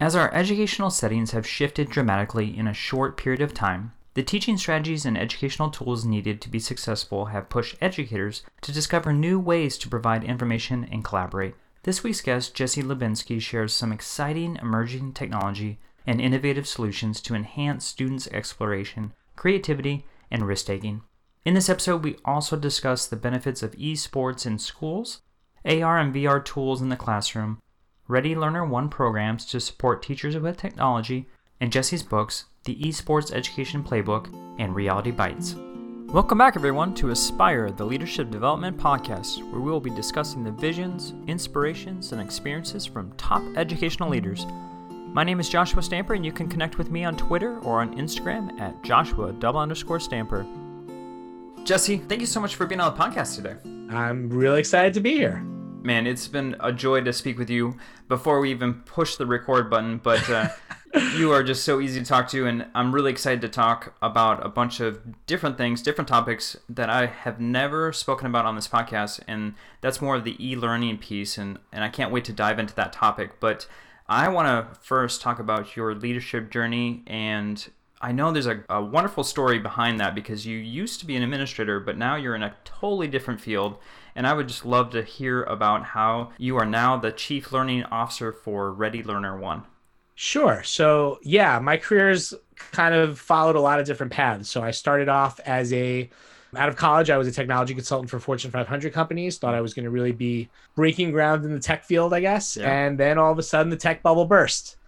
As our educational settings have shifted dramatically in a short period of time, the teaching strategies and educational tools needed to be successful have pushed educators to discover new ways to provide information and collaborate. This week's guest, Jesse Lubinsky, shares some exciting emerging technology and innovative solutions to enhance students' exploration, creativity, and risk taking. In this episode, we also discuss the benefits of esports in schools, AR and VR tools in the classroom, Ready Learner 1 programs to support teachers with technology, and Jesse's books, The Esports Education Playbook and Reality Bites. Welcome back, everyone, to Aspire, the Leadership Development Podcast, where we will be discussing the visions, inspirations, and experiences from top educational leaders. My name is Joshua Stamper, and you can connect with me on Twitter or on Instagram at Joshua double underscore Stamper. Jesse, thank you so much for being on the podcast today. I'm really excited to be here man, it's been a joy to speak with you before we even push the record button. But uh, you are just so easy to talk to, and I'm really excited to talk about a bunch of different things, different topics that I have never spoken about on this podcast, and that's more of the e-learning piece, and and I can't wait to dive into that topic. But I want to first talk about your leadership journey and I know there's a, a, wonderful story behind that because you used to be an administrator, but now you're in a totally different field. And I would just love to hear about how you are now the Chief Learning Officer for Ready Learner One. Sure. So, yeah, my career's kind of followed a lot of different paths. So, I started off as a out of college, I was a technology consultant for Fortune 500 companies. Thought I was going to really be breaking ground in the tech field, I guess. Yeah. And then all of a sudden, the tech bubble burst.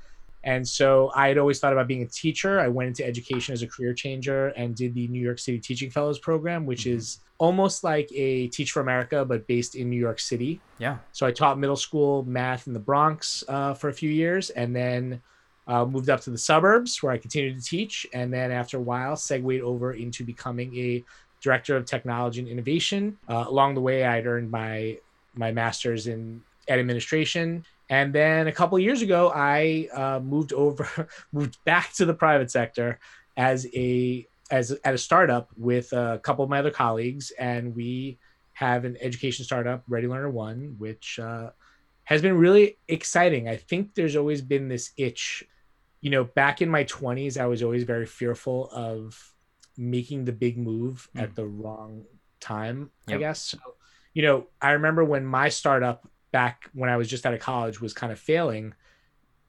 And so I had always thought about being a teacher. I went into education as a career changer and did the New York City Teaching Fellows program, which mm-hmm. is almost like a Teach for America, but based in New York City. Yeah. So I taught middle school math in the Bronx uh, for a few years and then uh, moved up to the suburbs where I continued to teach. And then after a while, segued over into becoming a director of technology and innovation. Uh, along the way, I'd earned my my master's in ed administration and then a couple years ago, I uh, moved over, moved back to the private sector as a as at a startup with a couple of my other colleagues, and we have an education startup, Ready Learner One, which uh, has been really exciting. I think there's always been this itch. You know, back in my 20s, I was always very fearful of making the big move mm. at the wrong time. Yep. I guess. So, you know, I remember when my startup back when I was just out of college was kind of failing,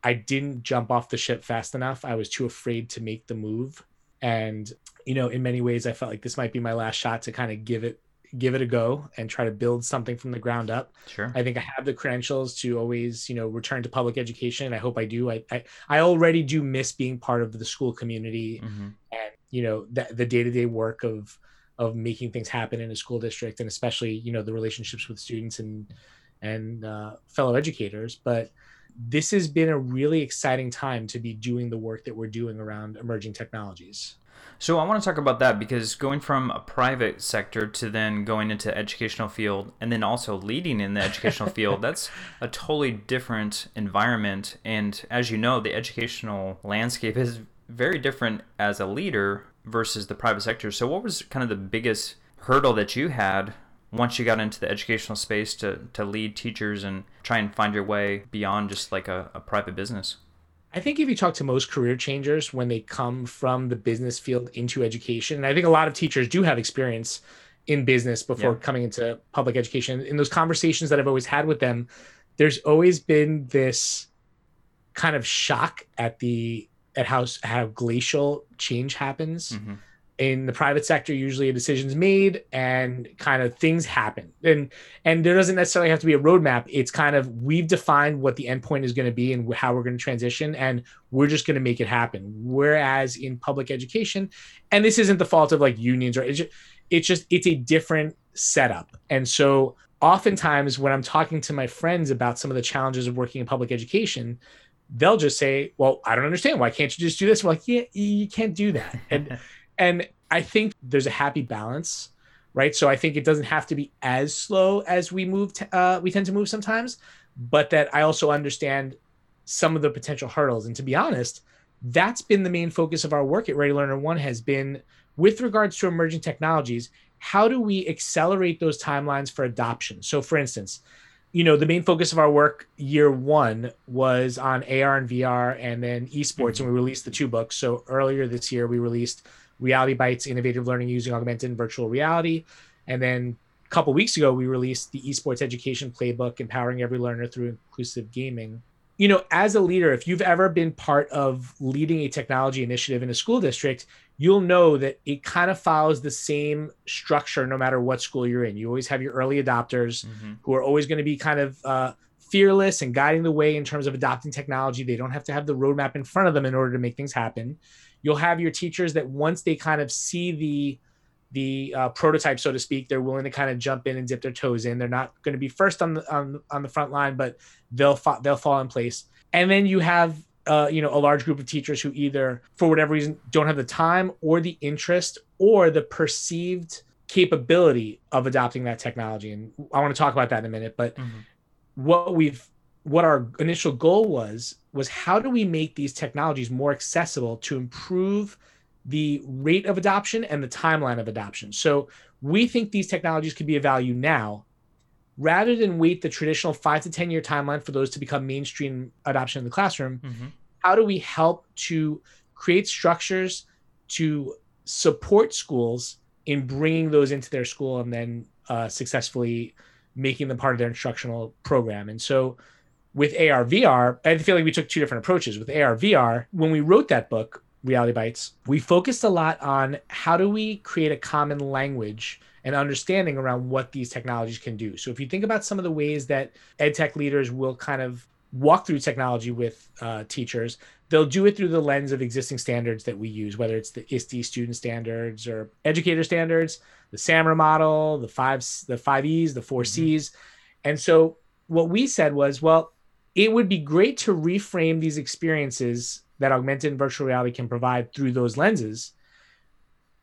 I didn't jump off the ship fast enough. I was too afraid to make the move. And, you know, in many ways I felt like this might be my last shot to kind of give it give it a go and try to build something from the ground up. Sure. I think I have the credentials to always, you know, return to public education. I hope I do. I I, I already do miss being part of the school community mm-hmm. and, you know, the, the day-to-day work of of making things happen in a school district and especially, you know, the relationships with students and and uh, fellow educators. But this has been a really exciting time to be doing the work that we're doing around emerging technologies. So I want to talk about that because going from a private sector to then going into educational field and then also leading in the educational field, that's a totally different environment. And as you know, the educational landscape is very different as a leader versus the private sector. So what was kind of the biggest hurdle that you had once you got into the educational space to, to lead teachers and try and find your way beyond just like a, a private business? I think if you talk to most career changers when they come from the business field into education, and I think a lot of teachers do have experience in business before yeah. coming into public education. In those conversations that I've always had with them, there's always been this kind of shock at the at how how glacial change happens. Mm-hmm in the private sector usually a decision's made and kind of things happen. And and there doesn't necessarily have to be a roadmap. It's kind of we've defined what the endpoint is going to be and how we're going to transition and we're just going to make it happen. Whereas in public education and this isn't the fault of like unions or it's just, it's just it's a different setup. And so oftentimes when i'm talking to my friends about some of the challenges of working in public education they'll just say well i don't understand. Why can't you just do this? We're like yeah you can't do that. And and I think there's a happy balance, right? So I think it doesn't have to be as slow as we move. T- uh, we tend to move sometimes, but that I also understand some of the potential hurdles. And to be honest, that's been the main focus of our work at Ready Learner One has been with regards to emerging technologies. How do we accelerate those timelines for adoption? So, for instance, you know, the main focus of our work year one was on AR and VR and then esports, mm-hmm. and we released the two books. So earlier this year, we released Reality Bites Innovative Learning Using Augmented and Virtual Reality. And then a couple weeks ago, we released the Esports Education Playbook, Empowering Every Learner Through Inclusive Gaming. You know, as a leader, if you've ever been part of leading a technology initiative in a school district, you'll know that it kind of follows the same structure no matter what school you're in. You always have your early adopters mm-hmm. who are always going to be kind of uh, fearless and guiding the way in terms of adopting technology. They don't have to have the roadmap in front of them in order to make things happen. You'll have your teachers that once they kind of see the the uh, prototype, so to speak, they're willing to kind of jump in and dip their toes in. They're not going to be first on the on, on the front line, but they'll fa- they'll fall in place. And then you have uh, you know a large group of teachers who either for whatever reason don't have the time or the interest or the perceived capability of adopting that technology. And I want to talk about that in a minute. But mm-hmm. what we've what our initial goal was was how do we make these technologies more accessible to improve the rate of adoption and the timeline of adoption. So we think these technologies could be of value now rather than wait the traditional five to 10 year timeline for those to become mainstream adoption in the classroom. Mm-hmm. How do we help to create structures to support schools in bringing those into their school and then uh, successfully making them part of their instructional program? And so with AR VR, I feel like we took two different approaches. With AR VR, when we wrote that book, Reality Bites, we focused a lot on how do we create a common language and understanding around what these technologies can do. So if you think about some of the ways that ed tech leaders will kind of walk through technology with uh, teachers, they'll do it through the lens of existing standards that we use, whether it's the ISTE student standards or educator standards, the SAMR model, the five the five E's, the 4 mm-hmm. C's. And so what we said was, well, it would be great to reframe these experiences that augmented and virtual reality can provide through those lenses,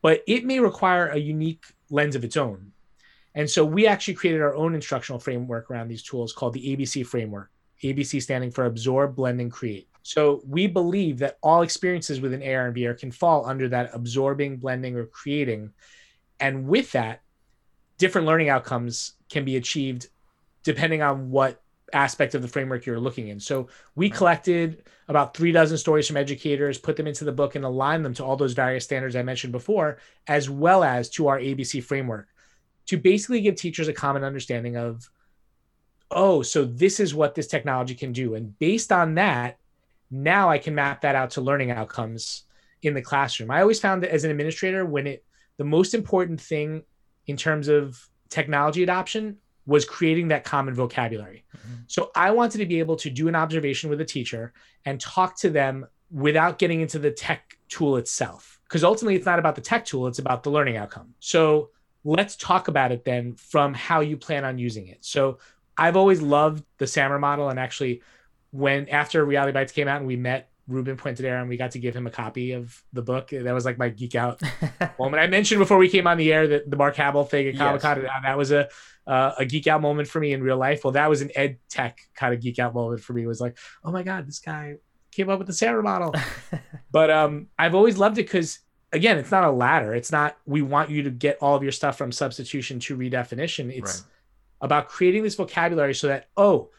but it may require a unique lens of its own. And so we actually created our own instructional framework around these tools called the ABC framework, ABC standing for absorb, blend, and create. So we believe that all experiences within AR and VR can fall under that absorbing, blending, or creating. And with that, different learning outcomes can be achieved depending on what aspect of the framework you're looking in. So we collected about three dozen stories from educators, put them into the book, and aligned them to all those various standards I mentioned before, as well as to our ABC framework to basically give teachers a common understanding of, oh, so this is what this technology can do. And based on that, now I can map that out to learning outcomes in the classroom. I always found that as an administrator, when it, the most important thing in terms of technology adoption was creating that common vocabulary. Mm-hmm. So I wanted to be able to do an observation with a teacher and talk to them without getting into the tech tool itself. Because ultimately, it's not about the tech tool, it's about the learning outcome. So let's talk about it then from how you plan on using it. So I've always loved the SAMR model. And actually, when after Reality Bites came out and we met Ruben Puentedura and we got to give him a copy of the book. That was like my geek out moment. I mentioned before we came on the air that the Mark Hamill thing at Comic Con, yes. that was a uh, a geek out moment for me in real life. Well, that was an ed tech kind of geek out moment for me. It was like, oh my god, this guy came up with the SAMR model. but um, I've always loved it because again, it's not a ladder. It's not we want you to get all of your stuff from substitution to redefinition. It's right. about creating this vocabulary so that oh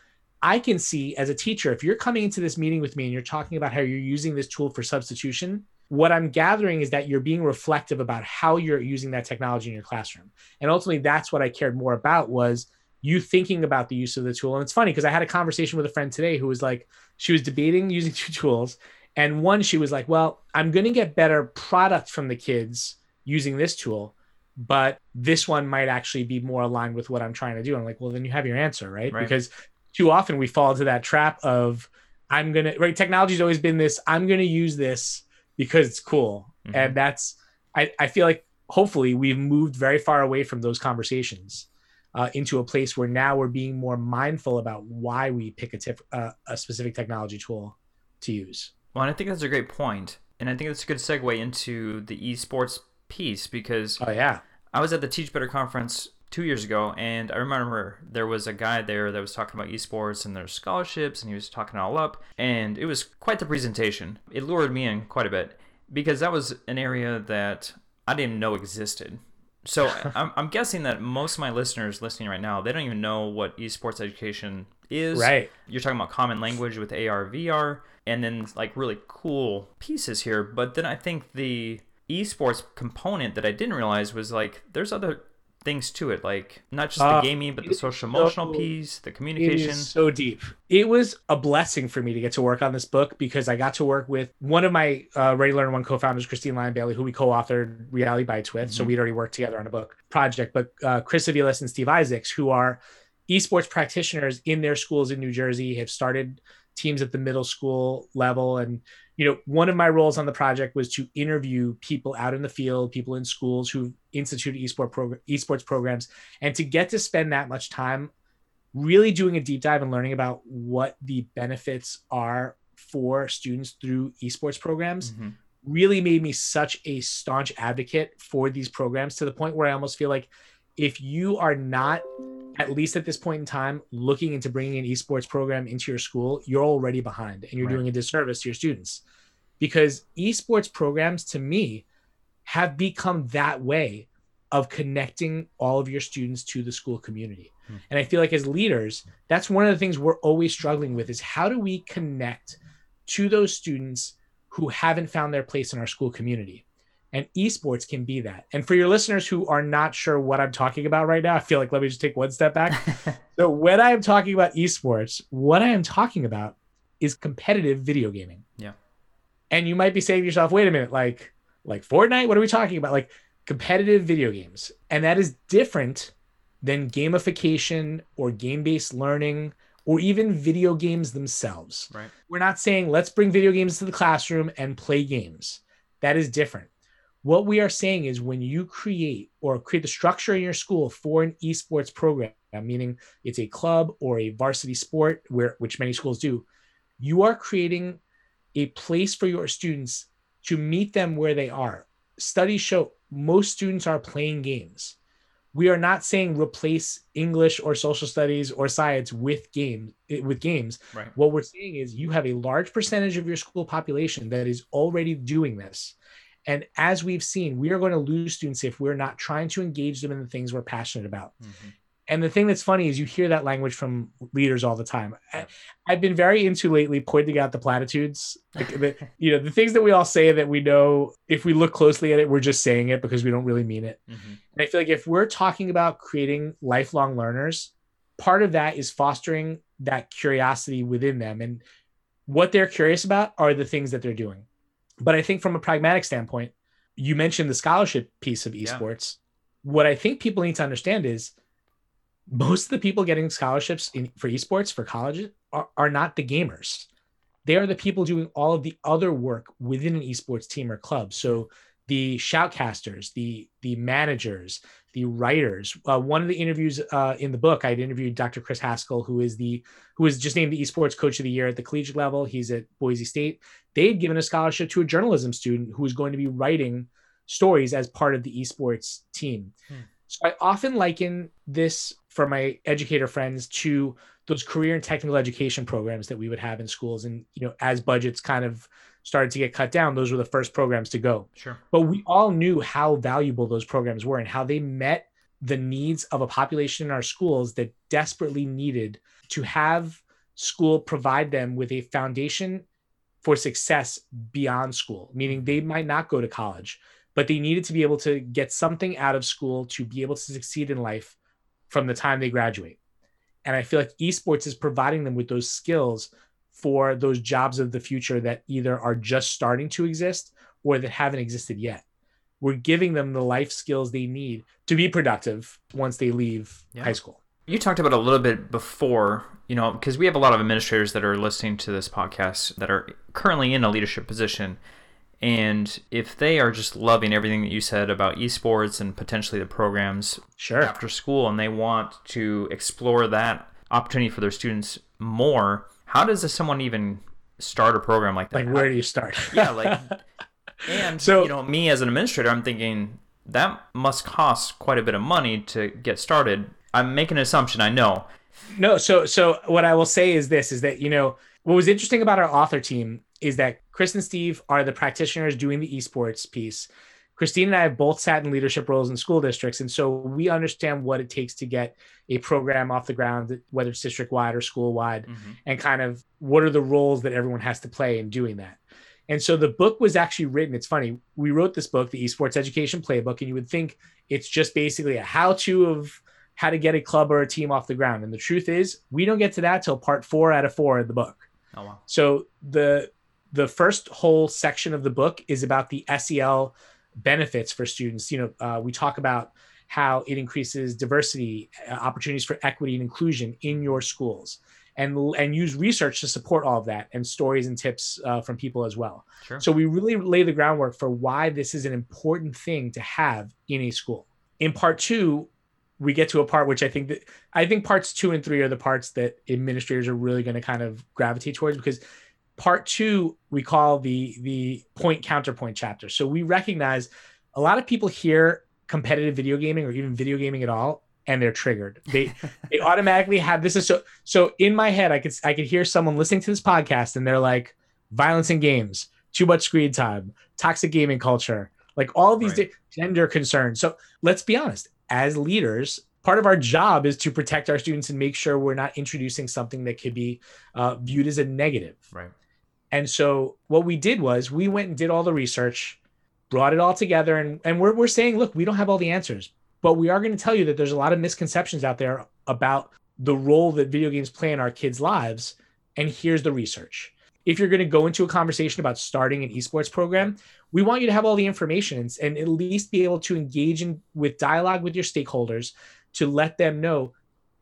I can see as a teacher, if you're coming into this meeting with me and you're talking about how you're using this tool for substitution, what I'm gathering is that you're being reflective about how you're using that technology in your classroom. And ultimately, that's what I cared more about was you thinking about the use of the tool. And it's funny because I had a conversation with a friend today who was like, she was debating using two tools. And one, she was like, well, I'm going to get better product from the kids using this tool, but this one might actually be more aligned with what I'm trying to do. I'm like, well, then you have your answer, right? right. Because too often we fall into that trap of I'm gonna right. Technology's always been this. I'm gonna use this because it's cool, mm-hmm. and that's I, I feel like hopefully we've moved very far away from those conversations uh, into a place where now we're being more mindful about why we pick a tip, uh, a specific technology tool to use. Well, and I think that's a great point, and I think that's a good segue into the esports piece because oh yeah, I was at the Teach Better conference two years ago, and I remember there was a guy there that was talking about esports and their scholarships, and he was talking it all up, and it was quite the presentation. It lured me in quite a bit because that was an area that I didn't know existed. So I'm, I'm guessing that most of my listeners listening right now, they don't even know what esports education is. Right. You're talking about common language with AR, VR, and then like really cool pieces here. But then I think the esports component that I didn't realize was like there's other things to it, like not just the uh, gaming, but the social emotional so, piece, the communication. so deep. It was a blessing for me to get to work on this book because I got to work with one of my uh, Ready Learn One co-founders, Christine Lion-Bailey, who we co-authored Reality Bites with. Mm-hmm. So we'd already worked together on a book project. But uh, Chris Aviles and Steve Isaacs, who are esports practitioners in their schools in New Jersey, have started teams at the middle school level and you know, one of my roles on the project was to interview people out in the field, people in schools who instituted esport progr- esports programs, and to get to spend that much time really doing a deep dive and learning about what the benefits are for students through esports programs mm-hmm. really made me such a staunch advocate for these programs to the point where I almost feel like if you are not at least at this point in time looking into bringing an esports program into your school you're already behind and you're right. doing a disservice to your students because esports programs to me have become that way of connecting all of your students to the school community. Hmm. And I feel like as leaders, that's one of the things we're always struggling with is how do we connect to those students who haven't found their place in our school community? And esports can be that. And for your listeners who are not sure what I'm talking about right now, I feel like let me just take one step back. so when I am talking about esports, what I am talking about is competitive video gaming. Yeah. And you might be saying to yourself wait a minute like like fortnite? What are we talking about? Like competitive video games. And that is different than gamification or game-based learning or even video games themselves. Right. We're not saying let's bring video games to the classroom and play games. That is different what we are saying is when you create or create the structure in your school for an esports program meaning it's a club or a varsity sport where which many schools do you are creating a place for your students to meet them where they are. Studies show most students are playing games. We are not saying replace English or social studies or science with games with games. Right. What we're saying is you have a large percentage of your school population that is already doing this. And as we've seen, we are going to lose students if we're not trying to engage them in the things we're passionate about. Mm-hmm. And the thing that's funny is you hear that language from leaders all the time. I, have been very into lately pointing out the platitudes, like the, you know, the things that we all say that we know if we look closely at it, we're just saying it because we don't really mean it. Mm-hmm. And I feel like if we're talking about creating lifelong learners, part of that is fostering that curiosity within them. And what they're curious about are the things that they're doing. But I think from a pragmatic standpoint, you mentioned the scholarship piece of esports. Yeah. What I think people need to understand is most of the people getting scholarships in, for esports for college are, are not the gamers. They are the people doing all of the other work within an esports team or club. So the shoutcasters, the the managers, the writers. Uh, one of the interviews uh, in the book, I'd interviewed Dr. Chris Haskell, who is the who is just named the esports coach of the year at the collegiate level. He's at Boise State. They had given a scholarship to a journalism student who was going to be writing stories as part of the esports team. Hmm. So I often liken this for my educator friends to those career and technical education programs that we would have in schools. And, you know, as budgets kind of started to get cut down, those were the first programs to go. Sure. But we all knew how valuable those programs were and how they met the needs of a population in our schools that desperately needed to have school provide them with a foundation for success beyond school, meaning they might not go to college, but they needed to be able to get something out of school to be able to succeed in life from the time they graduate. And I feel like esports is providing them with those skills for those jobs of the future that either are just starting to exist or that haven't existed yet. We're giving them the life skills they need to be productive once they leave yeah. high school. You talked about a little bit before, you know, because we have a lot of administrators that are listening to this podcast that are currently in a leadership position and if they are just loving everything that you said about esports and potentially the programs sure. after school and they want to explore that opportunity for their students more, how does someone even start a program like that? Like, where do you start? yeah, like, and so, you know, me as an administrator, I'm thinking that must cost quite a bit of money to get started. I'm making an assumption, I know. No, so so what I will say is this is that, you know, what was interesting about our author team is that Chris and Steve are the practitioners doing the esports piece. Christine and I have both sat in leadership roles in school districts. And so we understand what it takes to get a program off the ground, whether it's district wide or school wide, mm-hmm. and kind of what are the roles that everyone has to play in doing that. And so the book was actually written. It's funny. We wrote this book, the Esports Education Playbook, and you would think it's just basically a how to of how to get a club or a team off the ground. And the truth is, we don't get to that till part four out of four of the book. Oh, wow. So the the first whole section of the book is about the SEL benefits for students. You know, uh, we talk about how it increases diversity, uh, opportunities for equity and inclusion in your schools, and and use research to support all of that, and stories and tips uh, from people as well. Sure. So we really lay the groundwork for why this is an important thing to have in a school. In part two, we get to a part which I think that I think parts two and three are the parts that administrators are really going to kind of gravitate towards because part two we call the the point counterpoint chapter. So we recognize a lot of people hear competitive video gaming or even video gaming at all and they're triggered. They they automatically have this is so so in my head i could i could hear someone listening to this podcast and they're like violence in games too much screen time toxic gaming culture like all these right. gender concerns. So let's be honest as leaders part of our job is to protect our students and make sure we're not introducing something that could be uh, viewed as a negative. Right and so what we did was we went and did all the research, brought it all together, and, and we're, we're saying, look, we don't have all the answers, but we are going to tell you that there's a lot of misconceptions out there about the role that video games play in our kids' lives. And here's the research. If you're going to go into a conversation about starting an esports program, we want you to have all the information and, at least be able to engage in with dialogue with your stakeholders to let them know,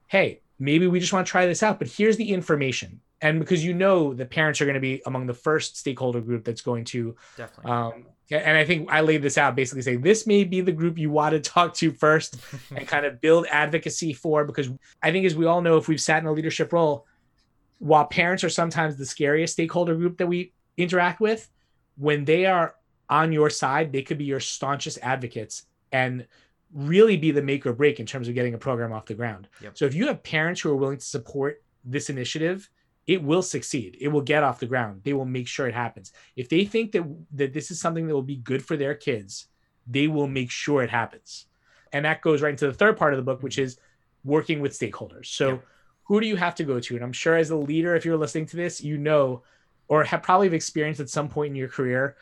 hey, maybe we just want to try this out, but here's the information and because you know the parents are going to be among the first stakeholder group that's going to definitely um, and i think i laid this out basically saying this may be the group you want to talk to first and kind of build advocacy for because i think as we all know if we've sat in a leadership role while parents are sometimes the scariest stakeholder group that we interact with when they are on your side they could be your staunchest advocates and really be the make or break in terms of getting a program off the ground yep. so if you have parents who are willing to support this initiative it will succeed. It will get off the ground. They will make sure it happens. If they think that that this is something that will be good for their kids, they will make sure it happens. And that goes right into the third part of the book, which is working with stakeholders. So, yeah. who do you have to go to? And I'm sure as a leader, if you're listening to this, you know, or have probably experienced at some point in your career,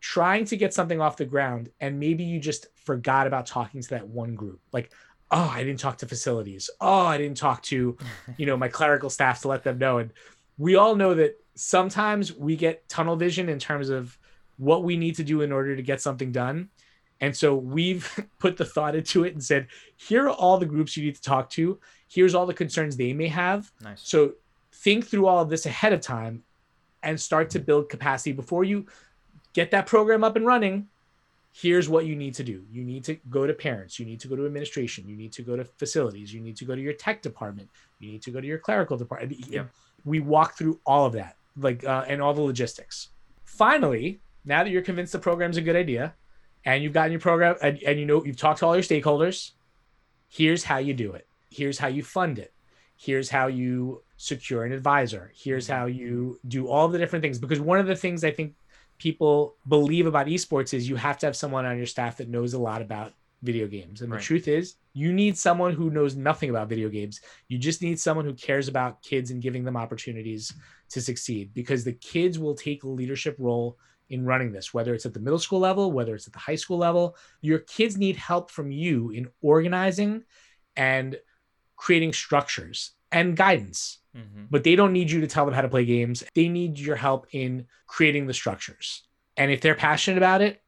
trying to get something off the ground, and maybe you just forgot about talking to that one group. Like, oh i didn't talk to facilities. Oh i didn't talk to you know my clerical staff to let them know. And we all know that sometimes we get tunnel vision in terms of what we need to do in order to get something done. And so we've put the thought into it and said here are all the groups you need to talk to. Here's all the concerns they may have. Nice. so think through all of this ahead of time and start to build capacity before you get that program up and running here's what you need to do. You need to go to parents, you need to go to administration, you need to go to facilities, you need to go to your tech department, you need to go to your clerical department. Yeah. We walk through all of that, like uh, and all the logistics. Finally, now that you're convinced the program's a good idea, and you've gotten your program and, and you know you've talked to all your stakeholders, here's how you do it. Here's how you fund it. Here's how you secure an advisor. Here's how you do all the different things. Because one of the things I think people believe about esports is you have to have someone on your staff that knows a lot about video games. And right. the truth is, you need someone who knows nothing about video games. You just need someone who cares about kids and giving them opportunities to succeed because the kids will take a leadership role in running this, whether it's at the middle school level, whether it's at the high school level. Your kids need help from you in organizing and creating structures and guidance. Mm-hmm. But they don't need you to tell them how to play games. They need your help in creating the structures. And if they're passionate about it,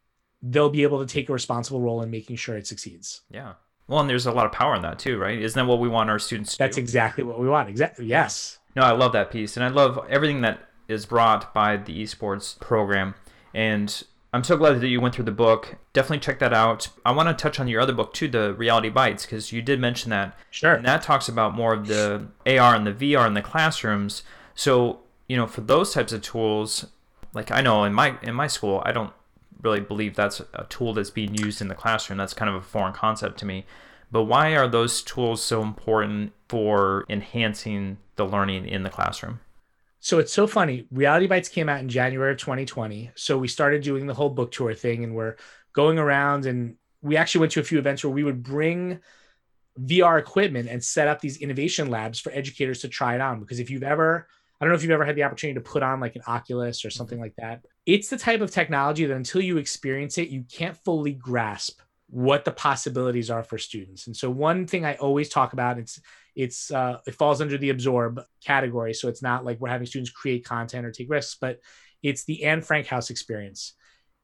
they'll be able to take a responsible role in making sure it succeeds. Yeah. Well, and there's a lot of power in that too, right? Isn't that what we want our students to That's do? exactly what we want. Exactly. Yes. No, I love that piece. And I love everything that is brought by the esports program. And I'm so glad that you went through the book. Definitely check that out. I want to touch on your other book too, the Reality Bites, because you did mention that. Sure. And that talks about more of the AR and the VR in the classrooms. So, you know, for those types of tools, like I know in my in my school, I don't really believe that's a tool that's being used in the classroom. That's kind of a foreign concept to me. But why are those tools so important for enhancing the learning in the classroom? So it's so funny. Reality Bites came out in January of 2020. So we started doing the whole book tour thing and we're going around and we actually went to a few events where we would bring VR equipment and set up these innovation labs for educators to try it on. Because if you've ever, I don't know if you've ever had the opportunity to put on like an Oculus or something mm-hmm. like that, it's the type of technology that until you experience it, you can't fully grasp what the possibilities are for students. And so one thing I always talk about, it's it's uh, it falls under the absorb category. So it's not like we're having students create content or take risks, but it's the Anne Frank House experience.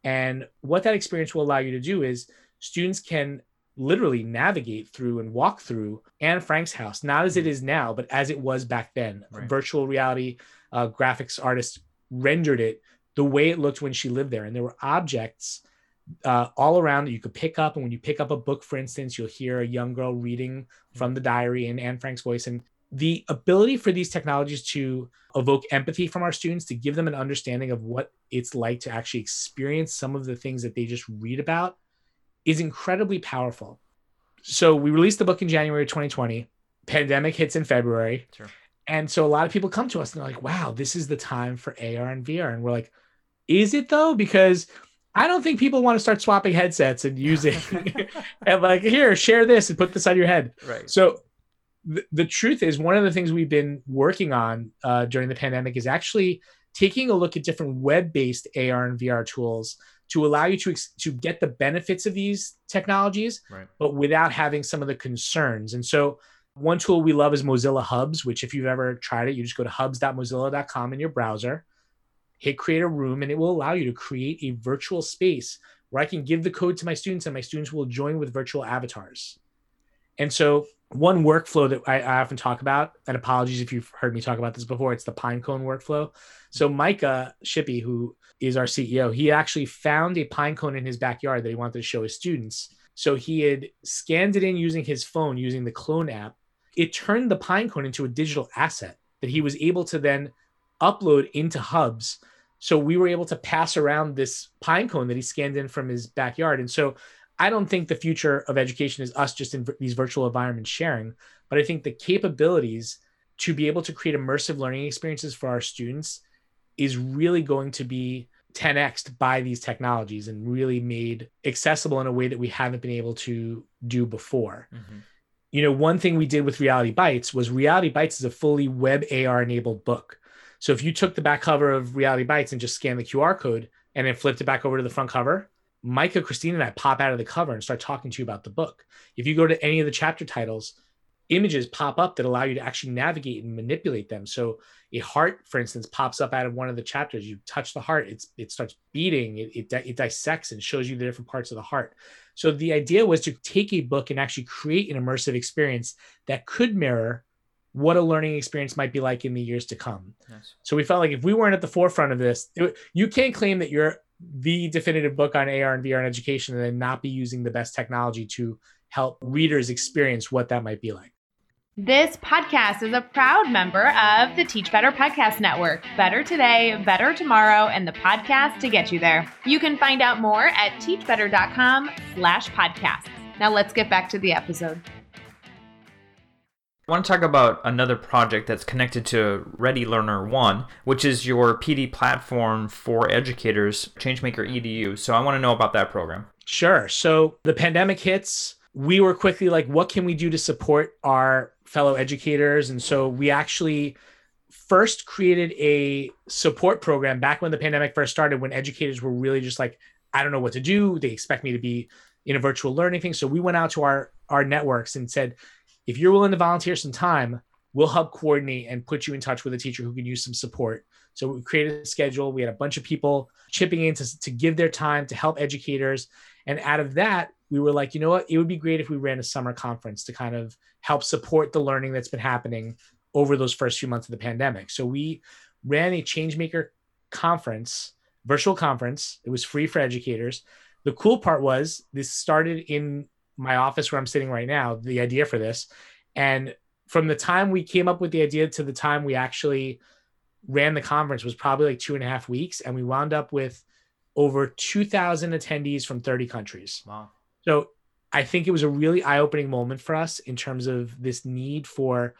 And what that experience will allow you to do is students can literally navigate through and walk through Anne Frank's house, not as it is now, but as it was back then. Right. Virtual reality uh, graphics artist rendered it the way it looked when she lived there. And there were objects uh, all around that you could pick up. And when you pick up a book, for instance, you'll hear a young girl reading from the diary in Anne Frank's voice. And the ability for these technologies to evoke empathy from our students, to give them an understanding of what it's like to actually experience some of the things that they just read about is incredibly powerful. So we released the book in January 2020. Pandemic hits in February. Sure. And so a lot of people come to us and they're like, wow, this is the time for AR and VR. And we're like, is it though? Because I don't think people want to start swapping headsets and using and like, here, share this and put this on your head. Right. So th- the truth is, one of the things we've been working on uh, during the pandemic is actually taking a look at different web-based AR and VR tools to allow you to to get the benefits of these technologies, right. but without having some of the concerns. And so, one tool we love is Mozilla Hubs, which if you've ever tried it, you just go to hubs.mozilla.com in your browser, hit create a room, and it will allow you to create a virtual space where I can give the code to my students, and my students will join with virtual avatars. And so, one workflow that I, I often talk about, and apologies if you've heard me talk about this before, it's the Pinecone workflow. So Micah Shippee, who is our CEO, he actually found a pinecone in his backyard that he wanted to show his students. So he had scanned it in using his phone, using the Qlone app. It turned the pinecone into a digital asset that he was able to then upload into hubs. So we were able to pass around this pine cone that he scanned in from his backyard. And so I don't think the future of education is us just in these virtual environments sharing, but I think the capabilities to be able to create immersive learning experiences for our students is really going to be 10x by these technologies and really made accessible in a way that we haven't been able to do before. Mm-hmm. You know, one thing we did with Reality Bites was Reality Bites is a fully web AR enabled book. So if you took the back cover of Reality Bites and just scanned the QR code and then flipped it back over to the front cover, Micah, Christine, and I pop out of the cover and start talking to you about the book. If you go to any of the chapter titles, images pop up that allow you to actually navigate and manipulate them. So a heart, for instance, pops up out of one of the chapters. You touch the heart, it's it starts beating, it, it, it dissects and shows you the different parts of the heart. So the idea was to take a book and actually create an immersive experience that could mirror what a learning experience might be like in the years to come. Yes. So we felt like if we weren't at the forefront of this, it, you can't claim that you're the definitive book on AR and VR and education and then not be using the best technology to help readers experience what that might be like. This podcast is a proud member of the Teach Better Podcast Network. Better today, better tomorrow, and the podcast to get you there. You can find out more at teachbetter.com slash podcasts. Now let's get back to the episode. I want to talk about another project that's connected to Ready Learner One, which is your PD platform for educators, Changemaker EDU. So I want to know about that program. Sure. So the pandemic hits. We were quickly like, what can we do to support our fellow educators. And so we actually first created a support program back when the pandemic first started, when educators were really just like, I don't know what to do. They expect me to be in a virtual learning thing. So we went out to our our networks and said, if you're willing to volunteer some time, we'll help coordinate and put you in touch with a teacher who can use some support. So we created a schedule. We had a bunch of people chipping in to, to give their time to help educators. And out of that, we were like, you know what? It would be great if we ran a summer conference to kind of help support the learning that's been happening over those first few months of the pandemic. So we ran a Changemaker conference, virtual conference. It was free for educators. The cool part was this started in my office where I'm sitting right now, the idea for this. And from the time we came up with the idea to the time we actually ran the conference was probably like two and a half weeks. And we wound up with over 2,000 attendees from 30 countries. Wow. So I think it was a really eye opening moment for us in terms of this need for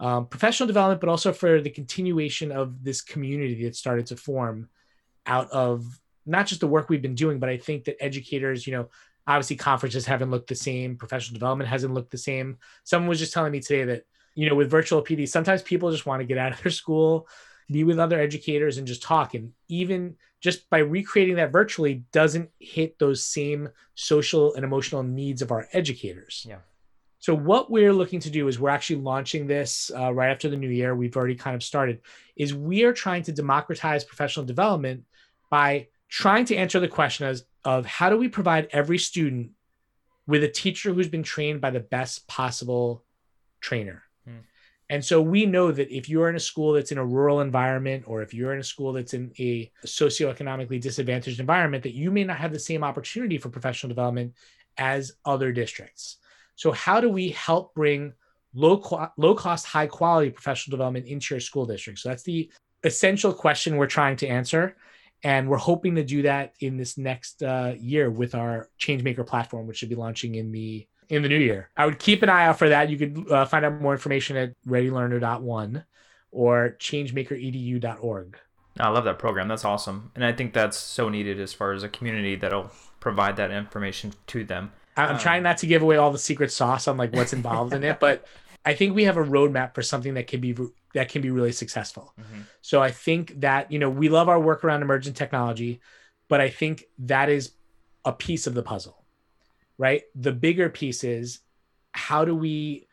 um, professional development, but also for the continuation of this community that started to form out of not just the work we've been doing, but I think that educators, you know, obviously conferences haven't looked the same, professional development hasn't looked the same. Someone was just telling me today that, you know, with virtual PD, sometimes people just want to get out of their school, be with other educators and just talk. And even just by recreating that virtually doesn't hit those same social and emotional needs of our educators. Yeah. So what we're looking to do is we're actually launching this uh, right after the new year. We've already kind of started. Is we are trying to democratize professional development by trying to answer the question as, of how do we provide every student with a teacher who's been trained by the best possible trainer. Hmm. And so we know that if you're in a school that's in a rural environment, or if you're in a school that's in a socioeconomically disadvantaged environment, that you may not have the same opportunity for professional development as other districts. So how do we help bring low low cost, high quality professional development into your school district? So that's the essential question we're trying to answer. And we're hoping to do that in this next uh, year with our Changemaker platform, which should be launching in the in the new year. I would keep an eye out for that. You could uh, find out more information at readylearner.one or changemakeredu.org. I love that program. That's awesome. And I think that's so needed as far as a community that'll provide that information to them. I'm um, trying not to give away all the secret sauce on like what's involved in it, but I think we have a roadmap for something that can be that can be really successful. Mm-hmm. So I think that you know we love our work around emergent technology, but I think that is a piece of the puzzle, right? The bigger piece is how do we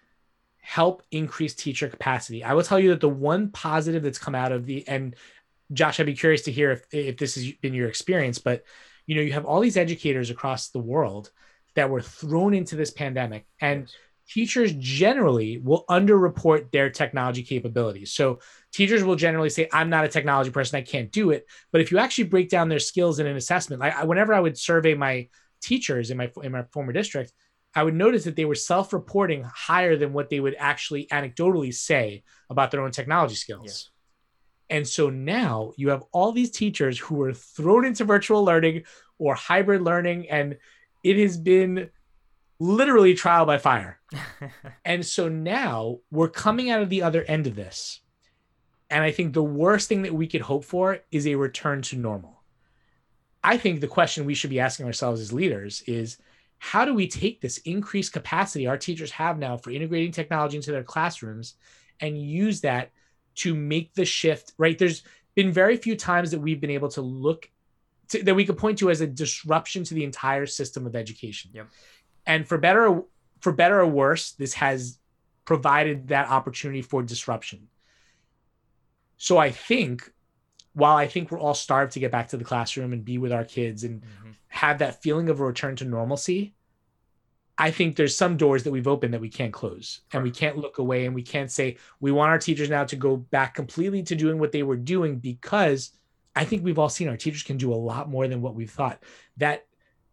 help increase teacher capacity? I will tell you that the one positive that's come out of the and Josh, I'd be curious to hear if if this has been your experience, but you know you have all these educators across the world that were thrown into this pandemic and teachers generally will underreport their technology capabilities. So teachers will generally say, I'm not a technology person, I can't do it. But if you actually break down their skills in an assessment, like whenever I would survey my teachers in my in my former district, I would notice that they were self-reporting higher than what they would actually anecdotally say about their own technology skills. Yeah. And so now you have all these teachers who are thrown into virtual learning or hybrid learning and it has been literally trial by fire. and so now we're coming out of the other end of this. And I think the worst thing that we could hope for is a return to normal. I think the question we should be asking ourselves as leaders is how do we take this increased capacity our teachers have now for integrating technology into their classrooms and use that to make the shift, right? There's been very few times that we've been able to look to, that we could point to as a disruption to the entire system of education. Yep and for better for better or worse this has provided that opportunity for disruption. So i think while i think we're all starved to get back to the classroom and be with our kids and mm-hmm. have that feeling of a return to normalcy i think there's some doors that we've opened that we can't close. And we can't look away and we can't say we want our teachers now to go back completely to doing what they were doing because i think we've all seen our teachers can do a lot more than what we've thought. That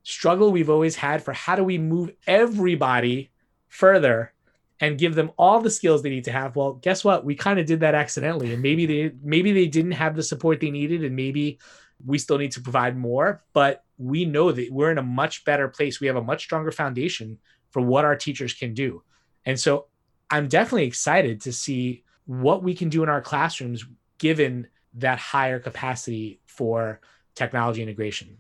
struggle we've always had for how do we move everybody further and give them all the skills they need to have? Well guess what? We kind of did that accidentally and maybe they maybe they didn't have the support they needed and maybe we still need to provide more but we know that we're in a much better place. We have a much stronger foundation for what our teachers can do. And so i'm definitely excited to see what we can do in our classrooms given that higher capacity for technology integration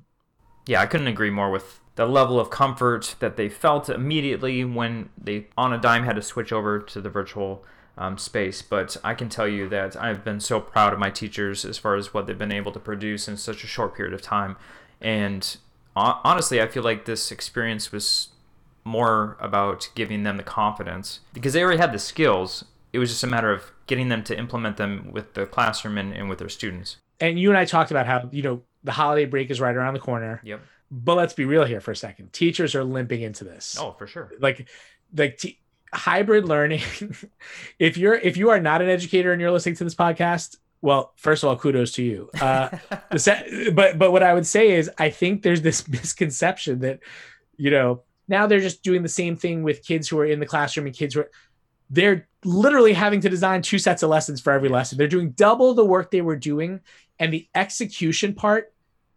yeah, I couldn't agree more with the level of comfort that they felt immediately when they, on a dime, had to switch over to the virtual um, space. But I can tell you that I've been so proud of my teachers as far as what they've been able to produce in such a short period of time. And honestly, I feel like this experience was more about giving them the confidence because they already had the skills. It was just a matter of getting them to implement them with the classroom and, and with their students. And you and I talked about how, you know, the holiday break is right around the corner. Yep. But let's be real here for a second. Teachers are limping into this. Oh, for sure. Like, like t- hybrid learning. if you're if you are not an educator and you're listening to this podcast, well, first of all, kudos to you. Uh, se- but but what I would say is, I think there's this misconception that, you know, now they're just doing the same thing with kids who are in the classroom and kids who are they're literally having to design two sets of lessons for every lesson. They're doing double the work they were doing, and the execution part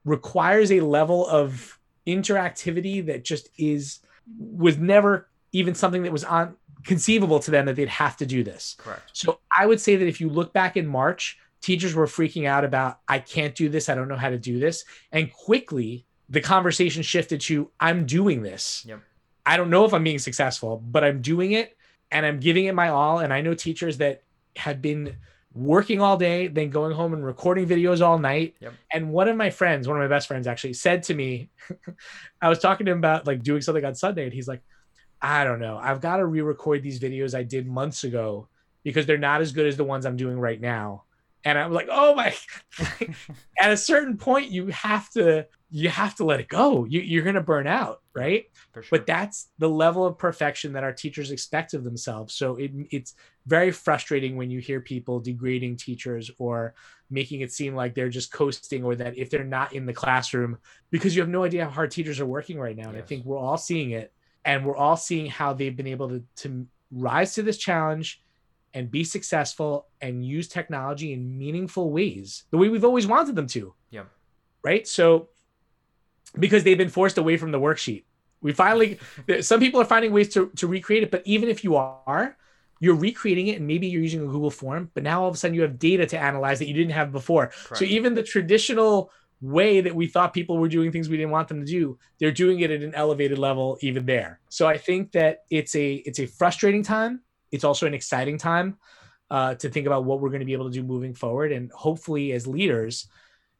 requires a level of interactivity that just is was never even something that was on conceivable to them that they'd have to do this. Correct. So I would say that if you look back in March, teachers were freaking out about, I can't do this. I don't know how to do this. And quickly, the conversation shifted to, I'm doing this. Yep. I don't know if I'm being successful, but I'm doing it and I'm giving it my all. And I know teachers that have been working all day, then going home and recording videos all night. Yep. And one of my friends, one of my best friends actually said to me, I was talking to him about like doing something on Sunday, and he's like, I don't know. I've got to re-record these videos I did months ago because they're not as good as the ones I'm doing right now. And I'm like, oh my at a certain point you have to you have to let it go. You, you're gonna burn out, right? For sure. But that's the level of perfection that our teachers expect of themselves. So it, it's very frustrating when you hear people degrading teachers or making it seem like they're just coasting or that if they're not in the classroom because you have no idea how hard teachers are working right now. And I think we're all seeing it and we're all seeing how they've been able to, to rise to this challenge and be successful and use technology in meaningful ways the way we've always wanted them to. Yep. right? So because they've been forced away from the worksheet. We finally, some people are finding ways to, to recreate it but even if you are you're recreating it and maybe you're using a google form but now all of a sudden you have data to analyze that you didn't have before. So even the traditional way that we thought people were doing things we didn't want them to do they're doing it at an elevated level even there. So i think that it's a it's a frustrating time it's also an exciting time uh, to think about what we're going to be able to do moving forward. And hopefully as leaders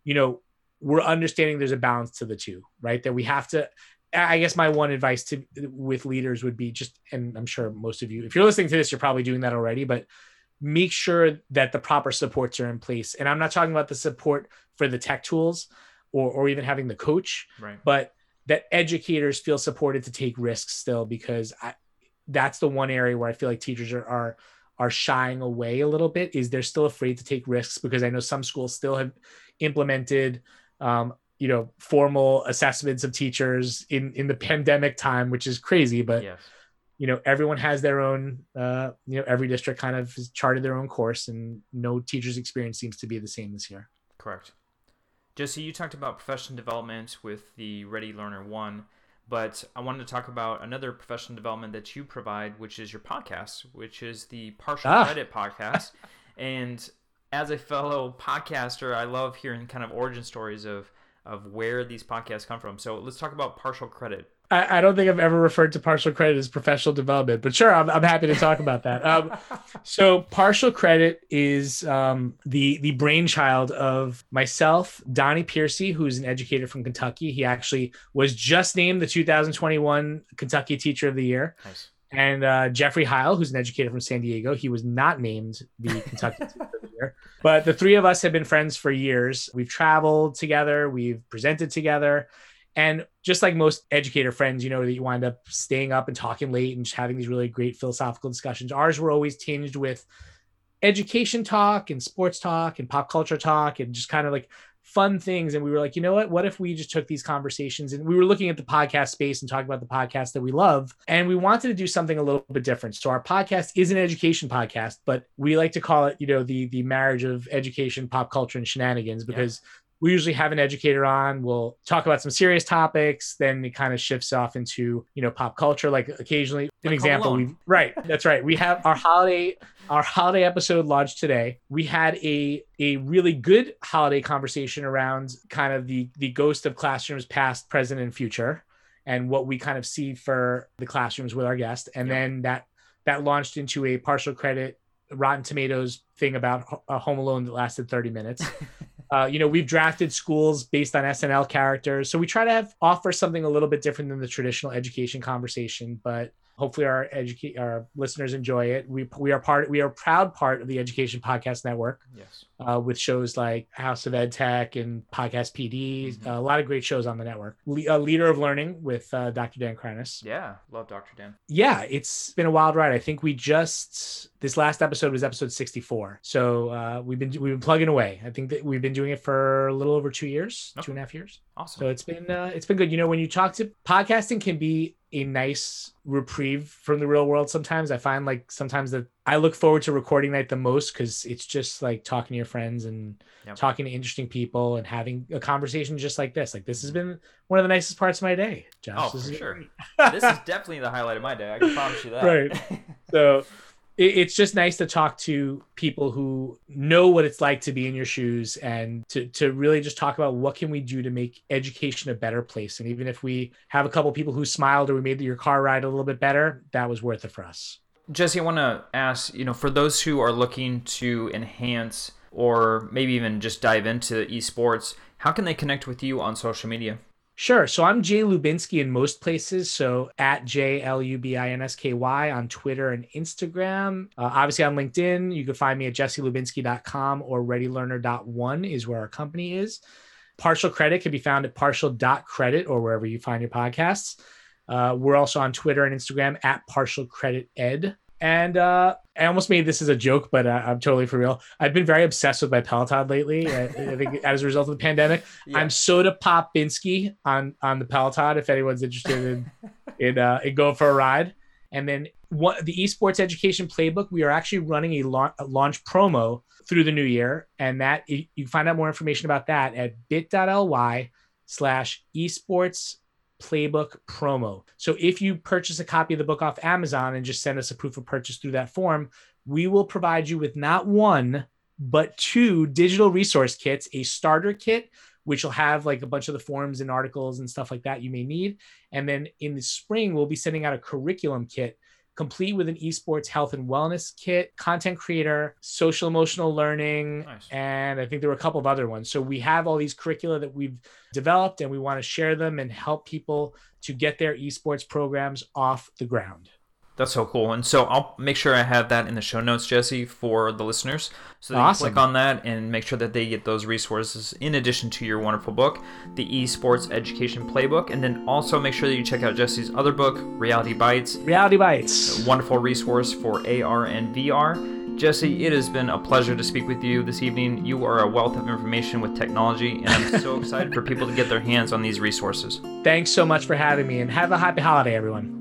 you know we're understanding there's a balance to the two right? That we have to i guess my one advice to with leaders would be just and i'm sure most of you if you're listening to this you're probably doing that already but make sure that the proper supports are in place. And i'm not talking about the support for the tech tools or, or even having the coach right. but that educators feel supported to take risks still because I, that's the one area where I feel like teachers are, are are shying away a little bit is they're still afraid to take risks because I know some schools still have implemented um, you know formal assessments of teachers in in the pandemic time which is crazy but Yes. you know everyone has their own uh, you know every district kind of has charted their own course and no teacher's experience seems to be the same this year Correct. Jesse, you talked about professional development with the Ready Learner One, but I wanted to talk about another professional development that you provide, which is your podcast, which is the Partial Ah. Credit Podcast. and as a fellow podcaster, I love hearing kind of origin stories of of where these podcasts come from. So let's talk about partial credit. I, I don't think I've ever referred to partial credit as professional development, but sure, I'm, I'm happy to talk about that. Um, so, partial credit is um, the the brainchild of myself, Donnie Piercey, who's an educator from Kentucky. He actually was just named the 2021 Kentucky Teacher of the Year, Nice. and uh, Jeffrey Heil, who's an educator from San Diego. He was not named the Kentucky Teacher of the Year, but the three of us have been friends for years. We've traveled together, we've presented together. And just like most educator friends, you know, that you wind up staying up and talking late and just having these really great philosophical discussions. Ours were always tinged with education talk and sports talk and pop culture talk and just kind of like fun things. And we were like, you know what? What if we just took these conversations and we were looking at the podcast space and talking about the podcast that we love. And we wanted to do something a little bit different. So our podcast is an education podcast, but we like to call it, you know, the the marriage of education, pop culture, and shenanigans because we usually have an educator on. We'll talk about some serious topics. Then it kind of shifts off into you know pop culture. Like occasionally an Like example we right that's right. We have our holiday our holiday episode launched today. We had a a really good holiday conversation around kind of the the ghost of classrooms past present and future and what we kind of see for the classrooms with our guest and Yep. then that that launched into a partial credit rotten tomatoes thing about Ho- uh, home alone that lasted 30 minutes uh, you know, we've drafted schools based on SNL characters, so we try to have offer something a little bit different than the traditional education conversation. But hopefully, our educate our listeners enjoy it. We we are part we are a proud part of the Education Podcast Network Yes. uh, with shows like House of Ed Tech and Podcast PD. Mhm. a lot of great shows on the network. Le- uh, Leader of Learning with uh, Dr. Dan Kreiness. Yeah. Love Dr. Dan. Yeah, it's been a wild ride. I think we just this last episode was episode 64. So uh, we've been we've been plugging away. I think that we've been doing it for a little over two years, Okay. two and a half years. Awesome. So it's been uh, it's been good. You know, when you talk to podcasting can be a nice reprieve from the real world. Sometimes I find like sometimes that I look forward to recording night the most because it's just like talking to your friends and Yep. talking to interesting people and having a conversation just like this. Like this has been one of the nicest parts of my day, Josh. Oh, This for sure. this is definitely the highlight of my day. I can promise you that. Right. so it's just nice to talk to people who know what it's like to be in your shoes and to, to really just talk about what can we do to make education a better place. And even if we have a couple people who smiled or we made your car ride a little bit better, that was worth it for us. Jesse, I want to ask, you know, for those who are looking to enhance or maybe even just dive into esports, how can they connect with you on social media? Sure. So I'm Jay Lubinsky in most places. So at J L U B I N S K Y on Twitter and Instagram. Uh, obviously on LinkedIn, you can find me at jesselubinsky.com or readylearner.one is where our company is. Partial credit can be found at partial.credit or wherever you find your podcasts. Uh, we're also on Twitter and Instagram at partial credit ed. And uh, I almost made this as a joke, but uh, I'm totally for real. I've been very obsessed with my Peloton lately. I, I think as a result of the pandemic, yeah. I'm Soda Pop Binsky on on the Peloton. If anyone's interested in in, uh, in going for a ride, and then what the esports education playbook, we are actually running a, la- a launch promo through the new year, and that you can find out more information about that at bit.ly slash esports playbook promo. So if you purchase a copy of the book off Amazon and just send us a proof of purchase through that form, we will provide you with not one, but two digital resource kits, a starter kit, which will have like a bunch of the forms and articles and stuff like that you may need. And then in the spring, we'll be sending out a curriculum kit complete with an esports health and wellness kit, content creator, social emotional learning, nice. and I think there were a couple of other ones. So we have all these curricula that we've developed and we want to share them and help people to get their esports programs off the ground. That's so cool. And so I'll make sure I have that in the show notes, Jesse, for the listeners. So they awesome. can click on that and make sure that they get those resources in addition to your wonderful book, the Esports Education Playbook. And then also make sure that you check out Jesse's other book, Reality Bites. Reality Bites. A wonderful resource for AR and VR. Jesse, it has been a pleasure to speak with you this evening. You are a wealth of information with technology, and I'm so excited for people to get their hands on these resources. Thanks so much for having me, and have a happy holiday, everyone.